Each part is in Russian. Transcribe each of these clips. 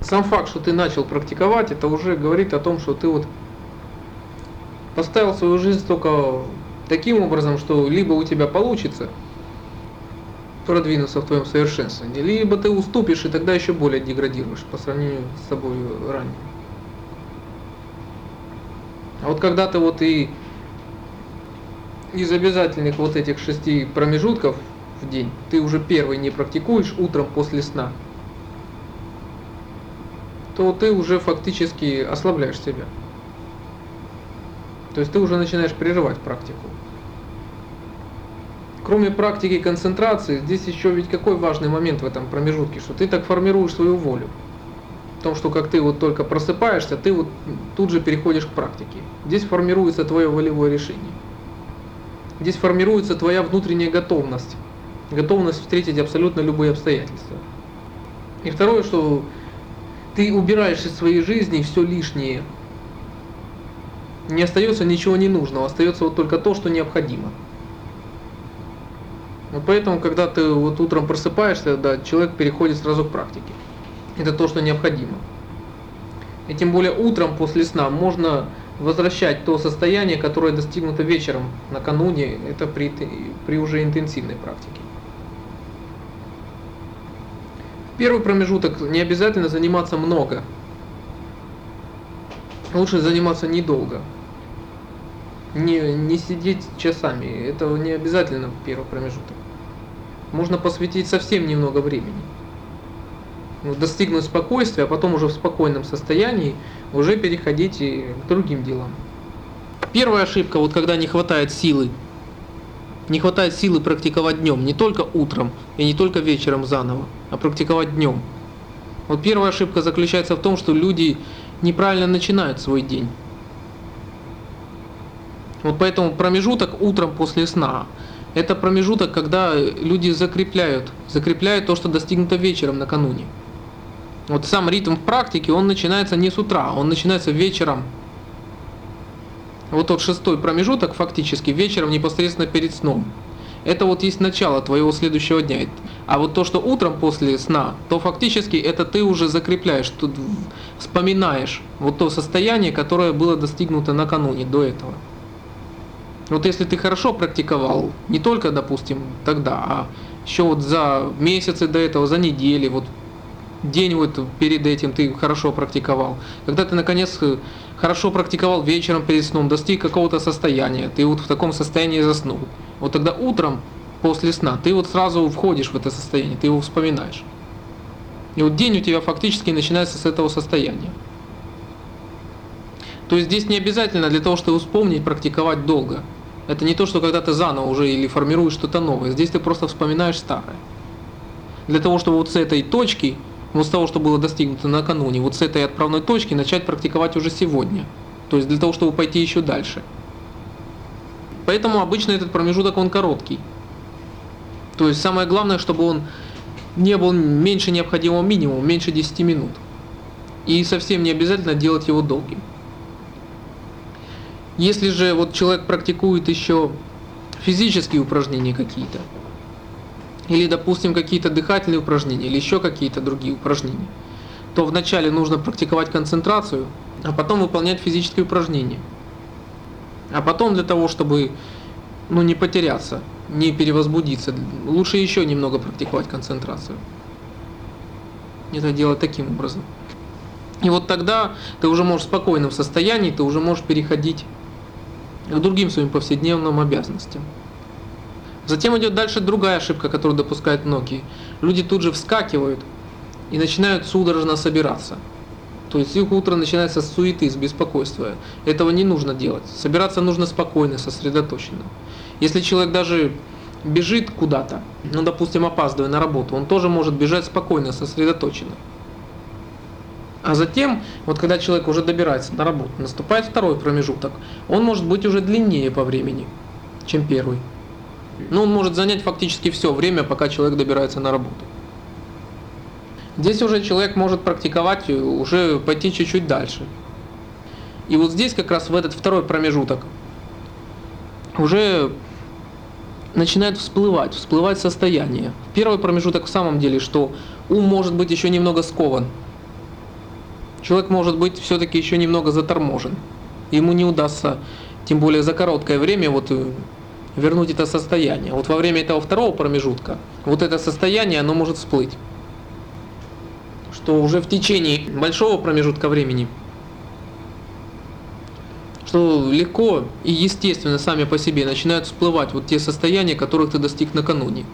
Сам факт, что ты начал практиковать, это уже говорит о том, что ты вот поставил свою жизнь только таким образом, что либо у тебя получится продвинуться в твоем совершенствовании, либо ты уступишь и тогда еще более деградируешь по сравнению с собой ранее. А вот когда ты вот и из обязательных вот этих шести промежутков в день, ты уже первый не практикуешь утром после сна, то ты уже фактически ослабляешь себя. То есть ты уже начинаешь прерывать практику. Кроме практики концентрации, здесь еще ведь какой важный момент в этом промежутке, что ты так формируешь свою волю. В том, что как ты вот только просыпаешься, ты вот тут же переходишь к практике. Здесь формируется твое волевое решение. Здесь формируется твоя внутренняя готовность. Готовность встретить абсолютно любые обстоятельства. И второе, что ты убираешь из своей жизни все лишнее. Не остается ничего ненужного, остается вот только то, что необходимо. Вот поэтому, когда ты вот утром просыпаешься, да, человек переходит сразу к практике. Это то, что необходимо. И тем более утром после сна можно возвращать то состояние, которое достигнуто вечером, накануне, это при, при уже интенсивной практике. Первый промежуток не обязательно заниматься много. Лучше заниматься недолго. Не, не сидеть часами. Это не обязательно первый промежуток. Можно посвятить совсем немного времени. Ну, достигнуть спокойствия, а потом уже в спокойном состоянии уже переходить к другим делам. Первая ошибка, вот когда не хватает силы, не хватает силы практиковать днем, не только утром и не только вечером заново, а практиковать днем. Вот первая ошибка заключается в том, что люди неправильно начинают свой день. Вот поэтому промежуток утром после сна – это промежуток, когда люди закрепляют, закрепляют то, что достигнуто вечером накануне. Вот сам ритм в практике, он начинается не с утра, он начинается вечером вот тот шестой промежуток фактически вечером непосредственно перед сном. Это вот есть начало твоего следующего дня. А вот то, что утром после сна, то фактически это ты уже закрепляешь, тут вспоминаешь вот то состояние, которое было достигнуто накануне, до этого. Вот если ты хорошо практиковал, не только, допустим, тогда, а еще вот за месяцы до этого, за недели, вот день вот перед этим ты хорошо практиковал. Когда ты наконец хорошо практиковал вечером перед сном, достиг какого-то состояния, ты вот в таком состоянии заснул. Вот тогда утром после сна ты вот сразу входишь в это состояние, ты его вспоминаешь. И вот день у тебя фактически начинается с этого состояния. То есть здесь не обязательно для того, чтобы вспомнить, практиковать долго. Это не то, что когда ты заново уже или формируешь что-то новое. Здесь ты просто вспоминаешь старое. Для того, чтобы вот с этой точки вот с того, что было достигнуто накануне, вот с этой отправной точки начать практиковать уже сегодня. То есть для того, чтобы пойти еще дальше. Поэтому обычно этот промежуток он короткий. То есть самое главное, чтобы он не был меньше необходимого минимума, меньше 10 минут. И совсем не обязательно делать его долгим. Если же вот человек практикует еще физические упражнения какие-то, или, допустим, какие-то дыхательные упражнения, или еще какие-то другие упражнения, то вначале нужно практиковать концентрацию, а потом выполнять физические упражнения. А потом для того, чтобы ну, не потеряться, не перевозбудиться, лучше еще немного практиковать концентрацию. Это делать таким образом. И вот тогда ты уже можешь в спокойном состоянии, ты уже можешь переходить к другим своим повседневным обязанностям. Затем идет дальше другая ошибка, которую допускают многие. Люди тут же вскакивают и начинают судорожно собираться. То есть их утро начинается с суеты, с беспокойства. Этого не нужно делать. Собираться нужно спокойно, сосредоточенно. Если человек даже бежит куда-то, ну, допустим, опаздывая на работу, он тоже может бежать спокойно, сосредоточенно. А затем, вот когда человек уже добирается на работу, наступает второй промежуток, он может быть уже длиннее по времени, чем первый. Ну, он может занять фактически все время, пока человек добирается на работу. Здесь уже человек может практиковать, уже пойти чуть-чуть дальше. И вот здесь как раз в этот второй промежуток уже начинает всплывать, всплывать состояние. Первый промежуток в самом деле, что ум может быть еще немного скован. человек может быть все-таки еще немного заторможен. Ему не удастся, тем более за короткое время, вот э, вернуть это состояние. Вот во время этого второго промежутка, вот это состояние, оно может всплыть. Что уже в течение большого промежутка времени, что легко и естественно сами по себе начинают всплывать вот те состояния, которых ты достиг накануне.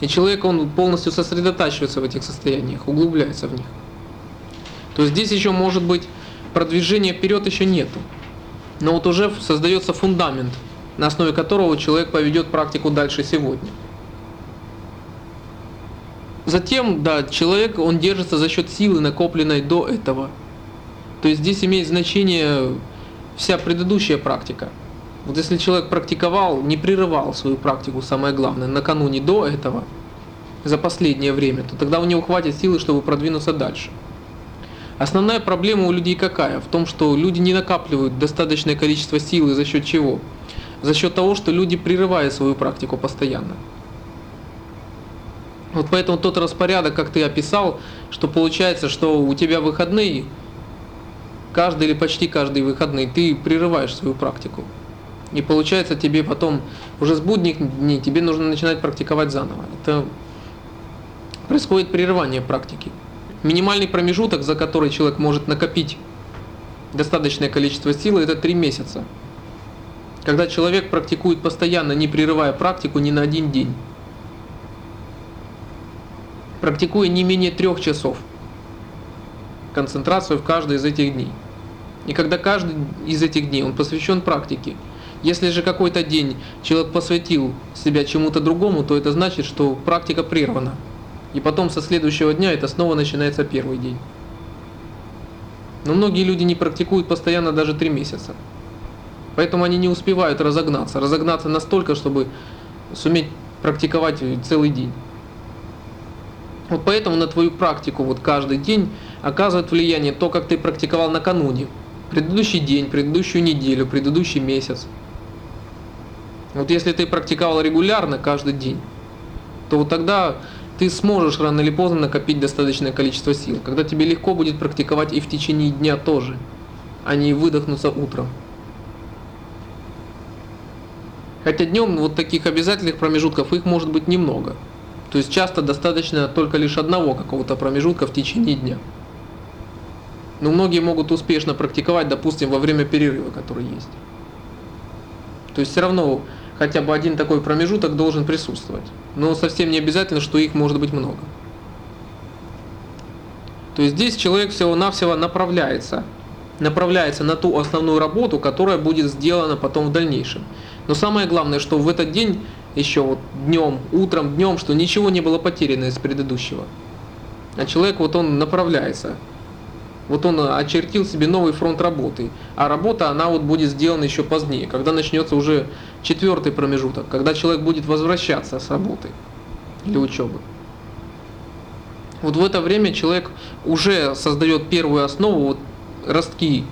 И человек, он полностью сосредотачивается в этих состояниях, углубляется в них. То есть здесь еще может быть продвижения вперед еще нету. Но вот уже создается фундамент, на основе которого человек поведет практику дальше сегодня. Затем, да, человек, он держится за счет силы, накопленной до этого. То есть здесь имеет значение вся предыдущая практика. Вот если человек практиковал, не прерывал свою практику, самое главное, накануне до этого, за последнее время, то тогда у него хватит силы, чтобы продвинуться дальше. Основная проблема у людей какая? В том, что люди не накапливают достаточное количество силы за счет чего? За счет того, что люди прерывают свою практику постоянно. Вот поэтому тот распорядок, как ты описал, что получается, что у тебя выходные, каждый или почти каждый выходный, ты прерываешь свою практику. И получается тебе потом, уже с будних дней, тебе нужно начинать практиковать заново. Это происходит прерывание практики. Минимальный промежуток, за который человек может накопить достаточное количество силы, это 3 месяца. Когда человек практикует постоянно, не прерывая практику ни на один день. Практикуя не менее трех часов концентрацию в каждый из этих дней. И когда каждый из этих дней он посвящен практике, если же какой-то день человек посвятил себя чему-то другому, то это значит, что практика прервана. И потом со следующего дня это снова начинается первый день. Но многие люди не практикуют постоянно даже три месяца. Поэтому они не успевают разогнаться. Разогнаться настолько, чтобы суметь практиковать целый день. Вот поэтому на твою практику вот каждый день оказывает влияние то, как ты практиковал накануне. Предыдущий день, предыдущую неделю, предыдущий месяц. Вот если ты практиковал регулярно каждый день, то вот тогда ты сможешь рано или поздно накопить достаточное количество сил, когда тебе легко будет практиковать и в течение дня тоже, а не выдохнуться утром. Хотя днем вот таких обязательных промежутков их может быть немного. То есть часто достаточно только лишь одного какого-то промежутка в течение дня. Но многие могут успешно практиковать, допустим, во время перерыва, который есть. То есть все равно хотя бы один такой промежуток должен присутствовать. Но совсем не обязательно, что их может быть много. То есть здесь человек всего-навсего направляется, направляется на ту основную работу, которая будет сделана потом в дальнейшем. Но самое главное, что в этот день, еще вот днем, утром, днем, что ничего не было потеряно из предыдущего. А человек вот он направляется вот он очертил себе новый фронт работы. А работа, она вот будет сделана еще позднее, когда начнется уже четвертый промежуток, когда человек будет возвращаться с работы или учебы. Вот в это время человек уже создает первую основу, вот, ростки,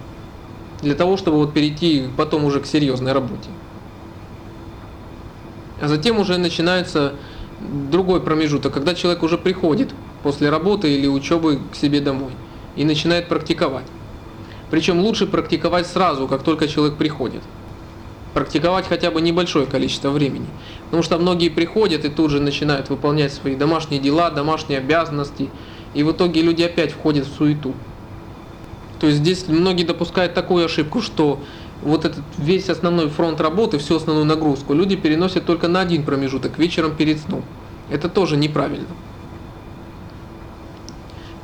для того, чтобы вот перейти потом уже к серьезной работе. А затем уже начинается другой промежуток, когда человек уже приходит после работы или учебы к себе домой и начинает практиковать. Причем лучше практиковать сразу, как только человек приходит. Практиковать хотя бы небольшое количество времени. Потому что многие приходят и тут же начинают выполнять свои домашние дела, домашние обязанности. И в итоге люди опять входят в суету. То есть здесь многие допускают такую ошибку, что вот этот весь основной фронт работы, всю основную нагрузку люди переносят только на один промежуток, вечером перед сном. Это тоже неправильно.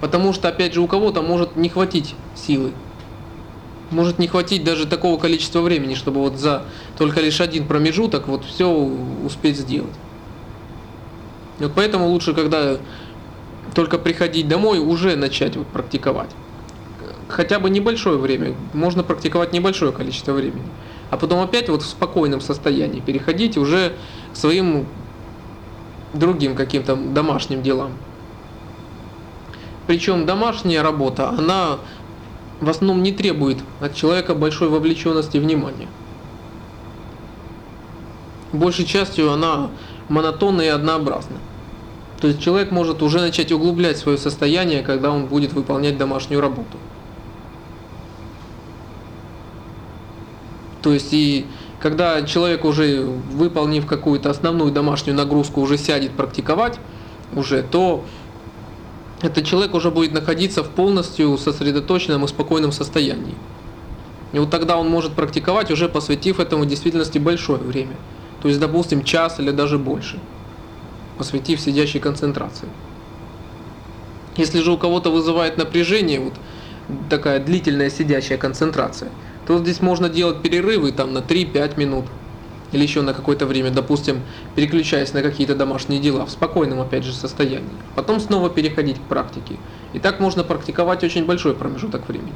Потому что, опять же, у кого-то может не хватить силы. Может не хватить даже такого количества времени, чтобы вот за только лишь один промежуток вот все успеть сделать. Вот поэтому лучше, когда только приходить домой, уже начать вот практиковать. Хотя бы небольшое время, можно практиковать небольшое количество времени. А потом опять вот в спокойном состоянии переходить уже к своим другим каким-то домашним делам. Причем домашняя работа, она в основном не требует от человека большой вовлеченности и внимания. Большей частью она монотонна и однообразна. То есть человек может уже начать углублять свое состояние, когда он будет выполнять домашнюю работу. То есть и когда человек уже выполнив какую-то основную домашнюю нагрузку уже сядет практиковать уже, то этот человек уже будет находиться в полностью сосредоточенном и спокойном состоянии. И вот тогда он может практиковать, уже посвятив этому в действительности большое время. То есть, допустим, час или даже больше, посвятив сидящей концентрации. Если же у кого-то вызывает напряжение, вот такая длительная сидящая концентрация, то здесь можно делать перерывы там на 3-5 минут или еще на какое-то время, допустим, переключаясь на какие-то домашние дела в спокойном, опять же, состоянии. Потом снова переходить к практике. И так можно практиковать очень большой промежуток времени.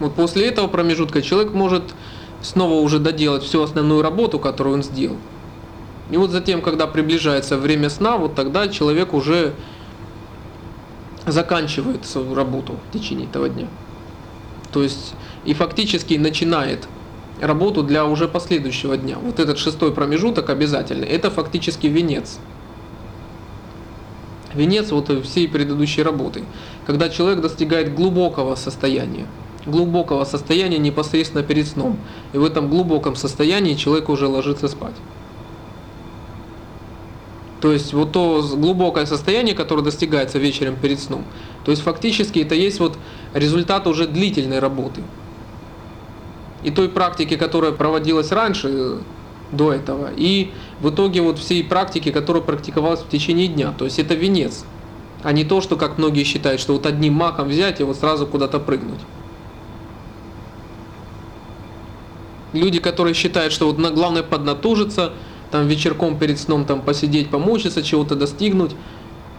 Вот после этого промежутка человек может снова уже доделать всю основную работу, которую он сделал. И вот затем, когда приближается время сна, вот тогда человек уже заканчивает свою работу в течение этого дня. То есть и фактически начинает работу для уже последующего дня. Вот этот шестой промежуток обязательно. Это фактически венец. Венец вот всей предыдущей работы. Когда человек достигает глубокого состояния. Глубокого состояния непосредственно перед сном. И в этом глубоком состоянии человек уже ложится спать. То есть вот то глубокое состояние, которое достигается вечером перед сном, то есть фактически это есть вот результат уже длительной работы. И той практики, которая проводилась раньше, э, до этого, и в итоге вот всей практики, которая практиковалась в течение дня. То есть это венец, а не то, что как многие считают, что вот одним махом взять и вот сразу куда-то прыгнуть. Люди, которые считают, что вот на главное поднатужиться – там вечерком перед сном там посидеть, помучиться, чего-то достигнуть.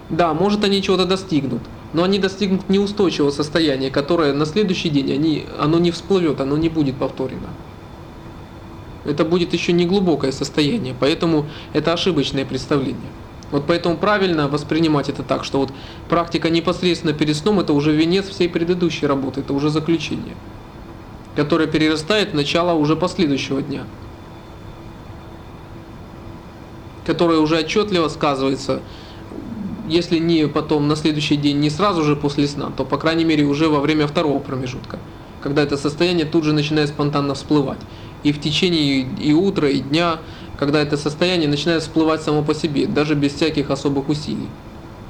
Да, может они чего-то достигнут, но они достигнут неустойчивого состояния, которое на следующий день они, оно не всплывет, оно не будет повторено. Это будет еще не глубокое состояние, поэтому это ошибочное представление. Вот поэтому правильно воспринимать это так, что вот практика непосредственно перед сном это уже венец всей предыдущей работы, это уже заключение, которое перерастает в начало уже последующего дня. Которое уже отчетливо сказывается, если не потом на следующий день, не сразу же после сна, то по крайней мере уже во время второго промежутка, когда это состояние тут же начинает спонтанно всплывать. И в течение и утра, и дня, когда это состояние начинает всплывать само по себе, даже без всяких особых усилий.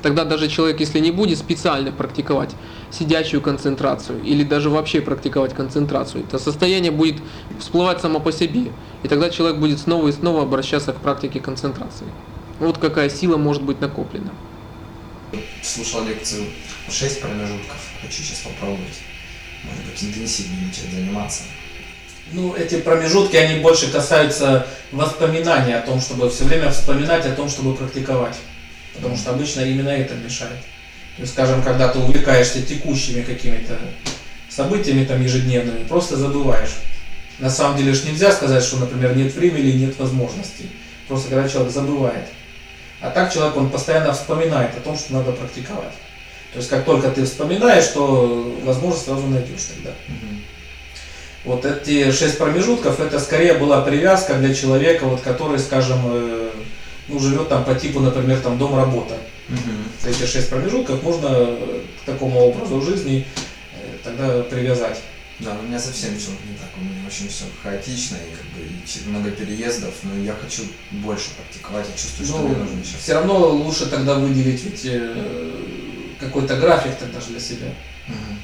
Тогда даже человек, если не будет специально практиковать сидячую концентрацию или даже вообще практиковать концентрацию, это состояние будет всплывать само по себе. И тогда человек будет снова и снова обращаться к практике концентрации. Вот какая сила может быть накоплена. Слушал лекцию 6 промежутков. Хочу сейчас попробовать. Может быть, интенсивнее начать заниматься. Ну, эти промежутки, они больше касаются воспоминаний о том, чтобы все время вспоминать о том, чтобы практиковать. Потому что обычно именно это мешает. То есть, скажем, когда ты увлекаешься текущими какими-то событиями там ежедневными, просто забываешь. На самом деле же нельзя сказать, что, например, нет времени или нет возможностей. Просто когда человек забывает. А так человек, он постоянно вспоминает о том, что надо практиковать. То есть как только ты вспоминаешь, то возможность сразу найдешь тогда. Угу. Вот эти шесть промежутков, это скорее была привязка для человека, вот, который, скажем, э, ну, живет там по типу, например, там дом-работа. Угу. Эти шесть промежутков можно к такому образу жизни э, тогда привязать. Да, но у меня совсем все не так, у меня очень все хаотично и как бы и много переездов, но я хочу больше практиковать, я чувствую, что ну, мне нужно сейчас. Все равно лучше тогда выделить ведь э, какой-то график тогда же для себя. Угу.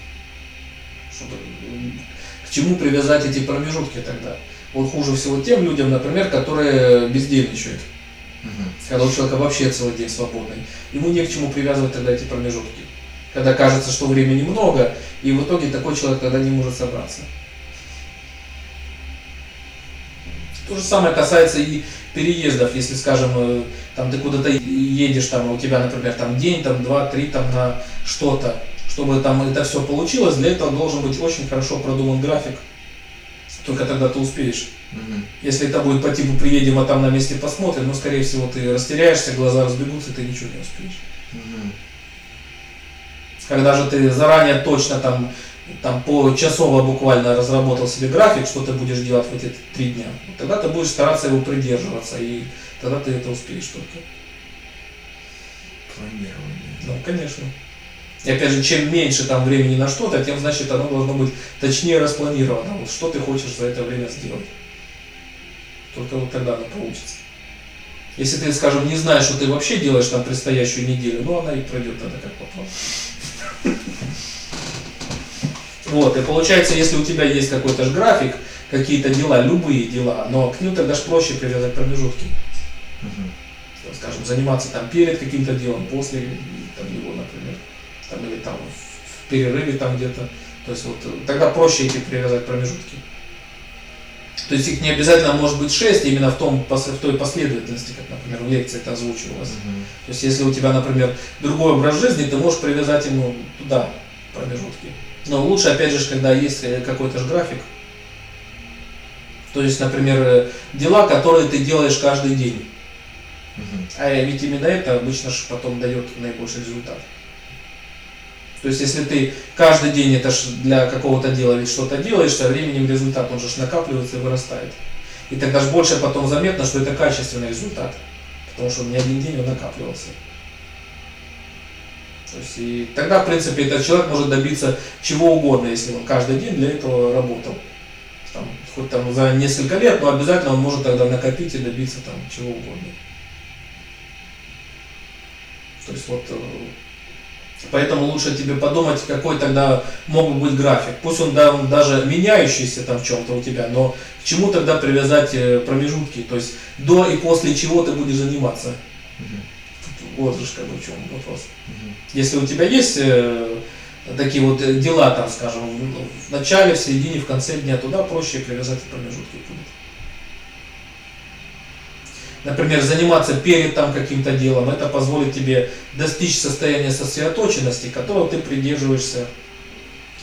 Чтобы, к чему привязать эти промежутки тогда? Вот хуже всего тем людям, например, которые бездельничают. Угу. Когда у человека вообще целый день свободный. Ему не к чему привязывать тогда эти промежутки. Когда кажется, что времени много, и в итоге такой человек тогда не может собраться. То же самое касается и переездов, если, скажем, э, там ты куда-то едешь, там у тебя, например, там день, там два, три, там на что-то, чтобы там это все получилось, для этого должен быть очень хорошо продуман график. Только тогда ты успеешь. Угу. Если это будет по типу приедем, а там на месте посмотрим, ну, скорее всего, ты растеряешься, глаза разбегутся, и ты ничего не успеешь. Угу. Когда же ты заранее точно там, там по часово буквально разработал себе график, что ты будешь делать в эти три дня, тогда ты будешь стараться его придерживаться, и тогда ты это успеешь только. Планирование. Ну, конечно. И опять же, чем меньше там времени на что-то, тем значит оно должно быть точнее распланировано. Вот что ты хочешь за это время сделать. Только вот тогда оно получится. Если ты, скажем, не знаешь, что ты вообще делаешь на предстоящую неделю, ну она и пройдет тогда как попало. Вот, и получается, если у тебя есть какой-то же график, какие-то дела, любые дела, но к ним тогда же проще привязать промежутки. Там, скажем, заниматься там перед каким-то делом, после перерыве там где-то. То есть вот тогда проще эти привязать промежутки. То есть их не обязательно может быть 6 именно в, том, в той последовательности, как, например, в лекции это озвучивалось. Мгм. То есть если у тебя, например, другой образ жизни, ты можешь привязать ему туда промежутки. Но лучше, опять же, когда есть э, какой-то же график. То есть, например, э, дела, которые ты делаешь каждый день. Мгм. А ведь именно это обычно же потом дает наибольший результат. То есть, если ты каждый день это для какого-то дела ведь что-то делаешь, со временем результат, он же накапливается и вырастает. И тогда же больше потом заметно, что это качественный результат. Потому что не один день он накапливался. То есть, и тогда, в принципе, этот человек может добиться чего угодно, если он каждый день для этого работал. Там, хоть там за несколько лет, но обязательно он может тогда накопить и добиться там чего угодно. То есть вот э, поэтому лучше тебе подумать, какой тогда мог бы быть график. Пусть он да, даже меняющийся там в чем-то у тебя, но к чему тогда привязать э, промежутки? То есть до и после чего ты будешь заниматься? Мгм. Вот же как бы в чем вопрос. Мгм. Если у тебя есть э, такие вот э, дела, там, скажем, в, в начале, в середине, в конце дня, туда проще привязать промежутки будет. Например, заниматься перед там каким-то делом, это позволит тебе достичь состояния сосредоточенности, которого ты придерживаешься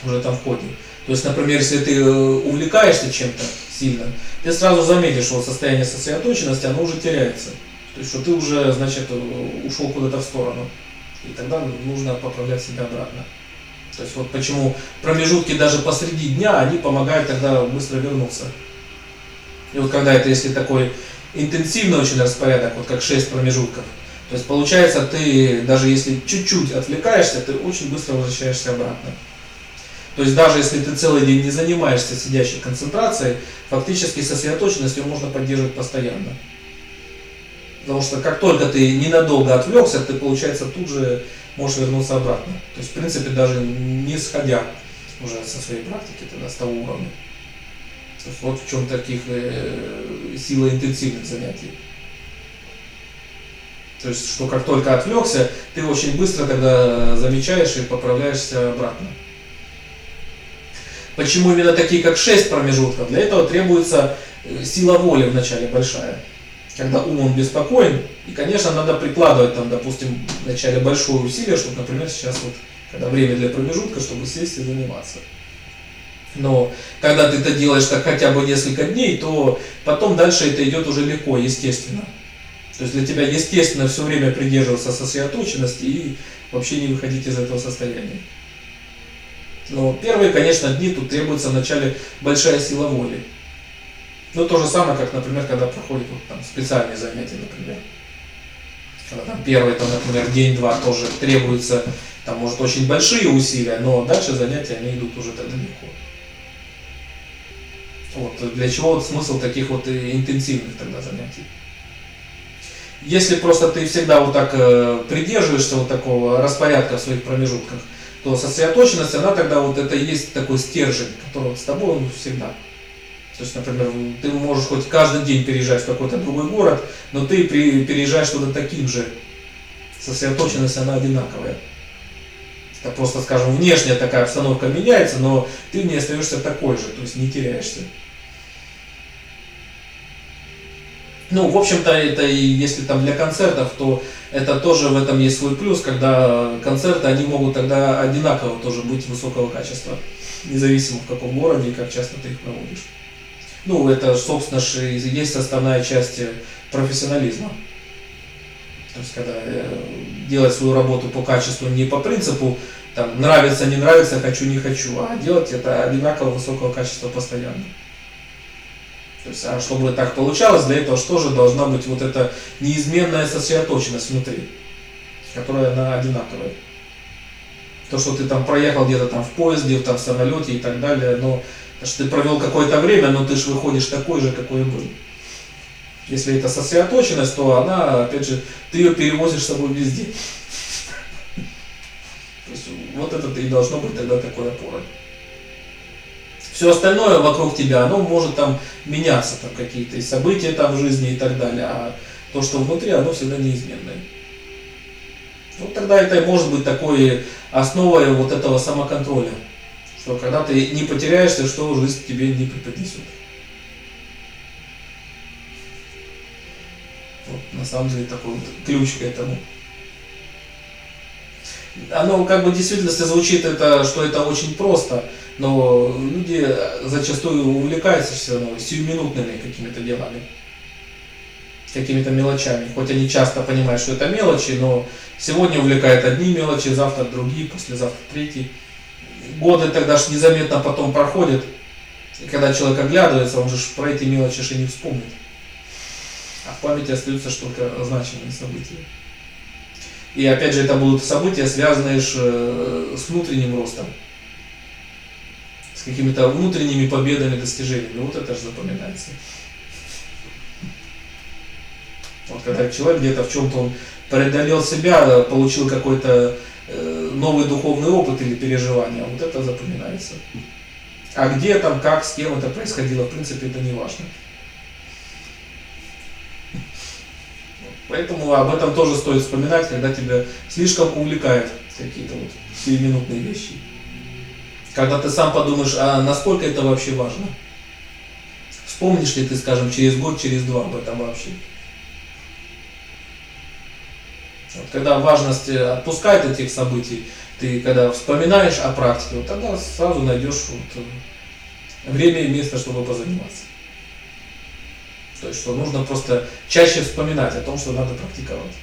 уже там в ходе. То есть, например, если ты э, увлекаешься чем-то сильно, ты сразу заметишь, что состояние сосредоточенности, оно уже теряется. То есть, что ты уже, значит, э, ушел куда-то в сторону. И тогда нужно поправлять себя обратно. То есть вот почему промежутки даже посреди дня, они помогают тогда быстро вернуться. И вот когда это, если такой интенсивный очень распорядок, вот как 6 промежутков, то есть получается ты, даже если чуть-чуть отвлекаешься, ты очень быстро возвращаешься обратно. То есть даже если ты целый день не занимаешься сидящей концентрацией, фактически сосредоточенность ее можно поддерживать постоянно. Потому что как только ты ненадолго отвлекся, ты, получается, тут же можешь вернуться обратно. То есть, в принципе, даже не сходя уже со своей практики тогда с того уровня. Вот в чем таких э, сила интенсивных занятий. То есть, что как только отвлекся, ты очень быстро тогда замечаешь и поправляешься обратно. Почему именно такие, как 6 промежутков? Для этого требуется э, сила воли вначале большая. Когда ум он беспокоен, и, конечно, надо прикладывать там, допустим, вначале большое усилие, чтобы, например, сейчас вот, когда время для промежутка, чтобы сесть и заниматься. Но когда ты это делаешь так хотя бы несколько дней, то потом дальше это идет уже легко, естественно. То есть для тебя естественно все время придерживаться сосредоточенности и вообще не выходить из этого состояния. Но первые, конечно, дни тут требуется вначале большая сила воли. Ну, то же самое, как, например, когда проходят вот, там, специальные занятия, например. Когда там первый, там, например, день-два тоже требуется, там, может, очень большие усилия, но дальше занятия, они идут уже тогда легко. Вот, для чего вот смысл таких вот и интенсивных тогда занятий? Если просто ты всегда вот так э, придерживаешься вот такого распорядка в своих промежутках, то сосредоточенность, она тогда вот это и есть такой стержень, который вот с тобой он всегда. То есть, например, ты можешь хоть каждый день переезжать в какой-то другой город, но ты при, переезжаешь туда таким же. Сосредоточенность, она одинаковая. Это просто, скажем, внешняя такая обстановка меняется, но ты в ней остаешься такой же, то есть не теряешься. Ну, в общем-то, это и если там для концертов, то это тоже в этом есть свой плюс, когда концерты, они могут тогда одинаково тоже быть высокого качества, независимо в каком городе и как часто ты их проводишь. Ну, это, собственно, же есть основная часть э, профессионализма. То есть, когда э, делать свою работу по качеству не по принципу там, нравится, не нравится, хочу, не хочу, а делать это одинаково высокого качества постоянно. То есть, а чтобы так получалось, для этого что же должна быть вот эта неизменная сосредоточенность внутри, которая она одинаковая. То, что ты там проехал где-то там в поезде, там в самолете и так далее, но что ты провел какое-то время, но ты же выходишь такой же, какой был. Если это сосредоточенность, то она, опять же, ты ее перевозишь с собой везде. То есть вот это и должно быть тогда такой опорой. Все остальное вокруг тебя, оно может там меняться, там какие-то события там в жизни и так далее, а то, что внутри, оно всегда неизменное. Вот тогда это может быть такой основой вот этого самоконтроля, что когда ты не потеряешься, что жизнь тебе не преподнесет. Вот, на самом деле такой вот ключ к этому. Оно как бы в действительности звучит это, что это очень просто, но люди зачастую увлекаются все равно сиюминутными какими-то делами, какими-то мелочами. Хоть они часто понимают, что это мелочи, но сегодня увлекают одни мелочи, завтра другие, послезавтра третьи. Годы тогда ж незаметно потом проходят, и когда человек оглядывается, он же про эти мелочи же не вспомнит. А в памяти остаются только значимые события. И опять же, это будут события, связанные э, с внутренним ростом, с какими-то внутренними победами, достижениями. Вот это же запоминается. Вот когда человек где-то в чем-то он преодолел себя, получил какой-то э, новый духовный опыт или переживание, вот это запоминается. А где там, как, с кем это происходило, в принципе, это не важно. Поэтому об этом тоже стоит вспоминать, когда тебя слишком увлекают какие-то вот сиюминутные вещи. Когда ты сам подумаешь, а насколько это вообще важно? Вспомнишь ли ты, скажем, через год, через два об этом вообще? Вот, когда важность э, отпускает этих событий, ты когда вспоминаешь о практике, вот тогда сразу найдешь вот, э, время и место, чтобы позаниматься. То есть, что нужно просто чаще вспоминать о том, что надо практиковать.